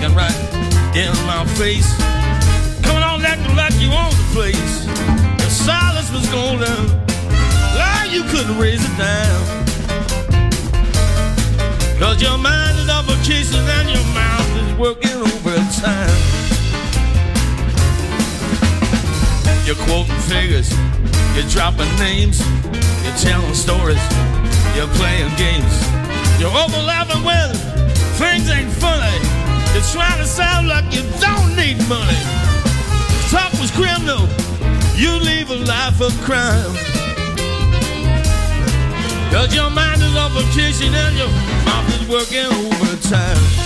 Yakking right in my face. Coming on acting like you own the place. Your silence was golden. Lie, you couldn't raise it down. Cause your mind is off of chasing and your mouth is working overtime. You're quoting figures, you're dropping names, you're telling stories, you're playing games. You're overlapping with things ain't funny. You're trying to sound like you don't need money. Talk was criminal. You live a life of crime. Cause your mind is of kissing and your mouth is working overtime.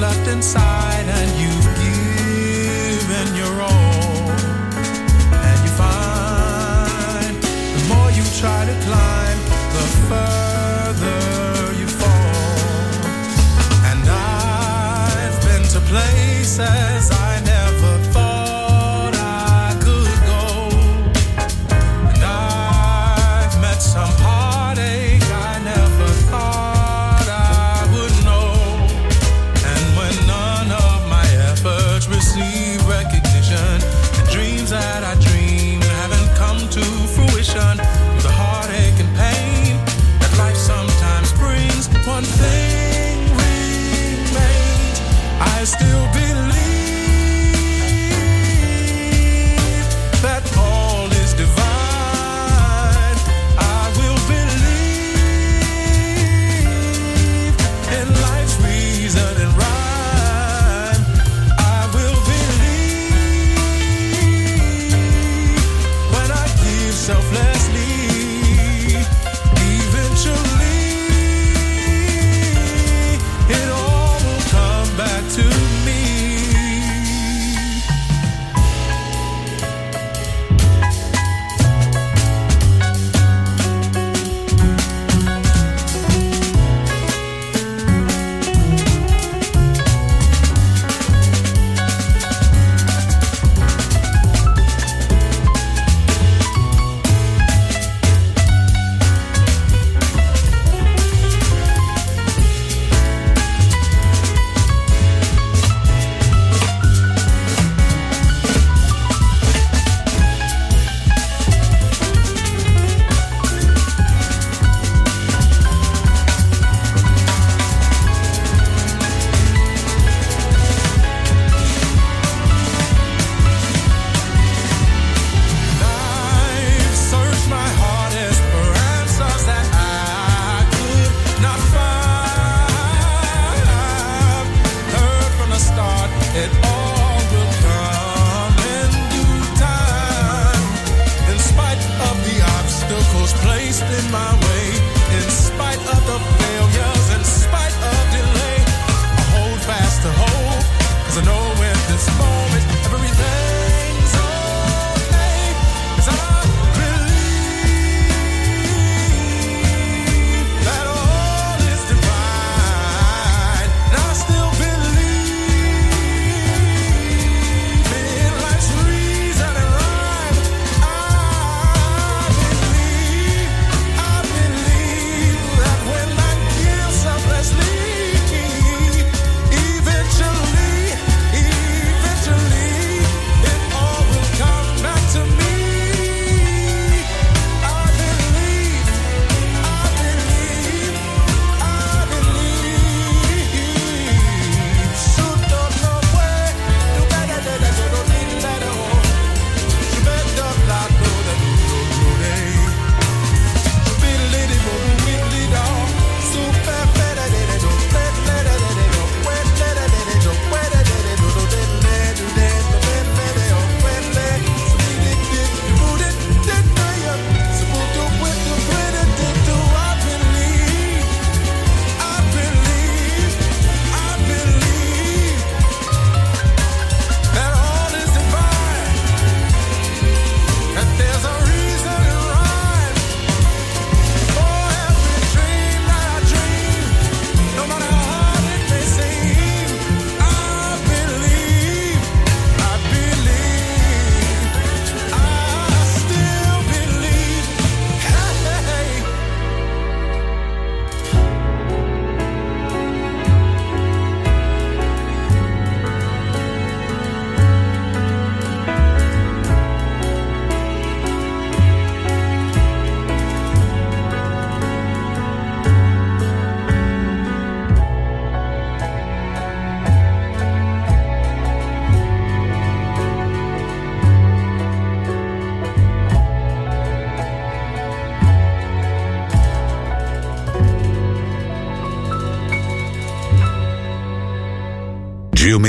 left inside and you've given your all. And you find the more you try to climb, the further you fall. And I've been to places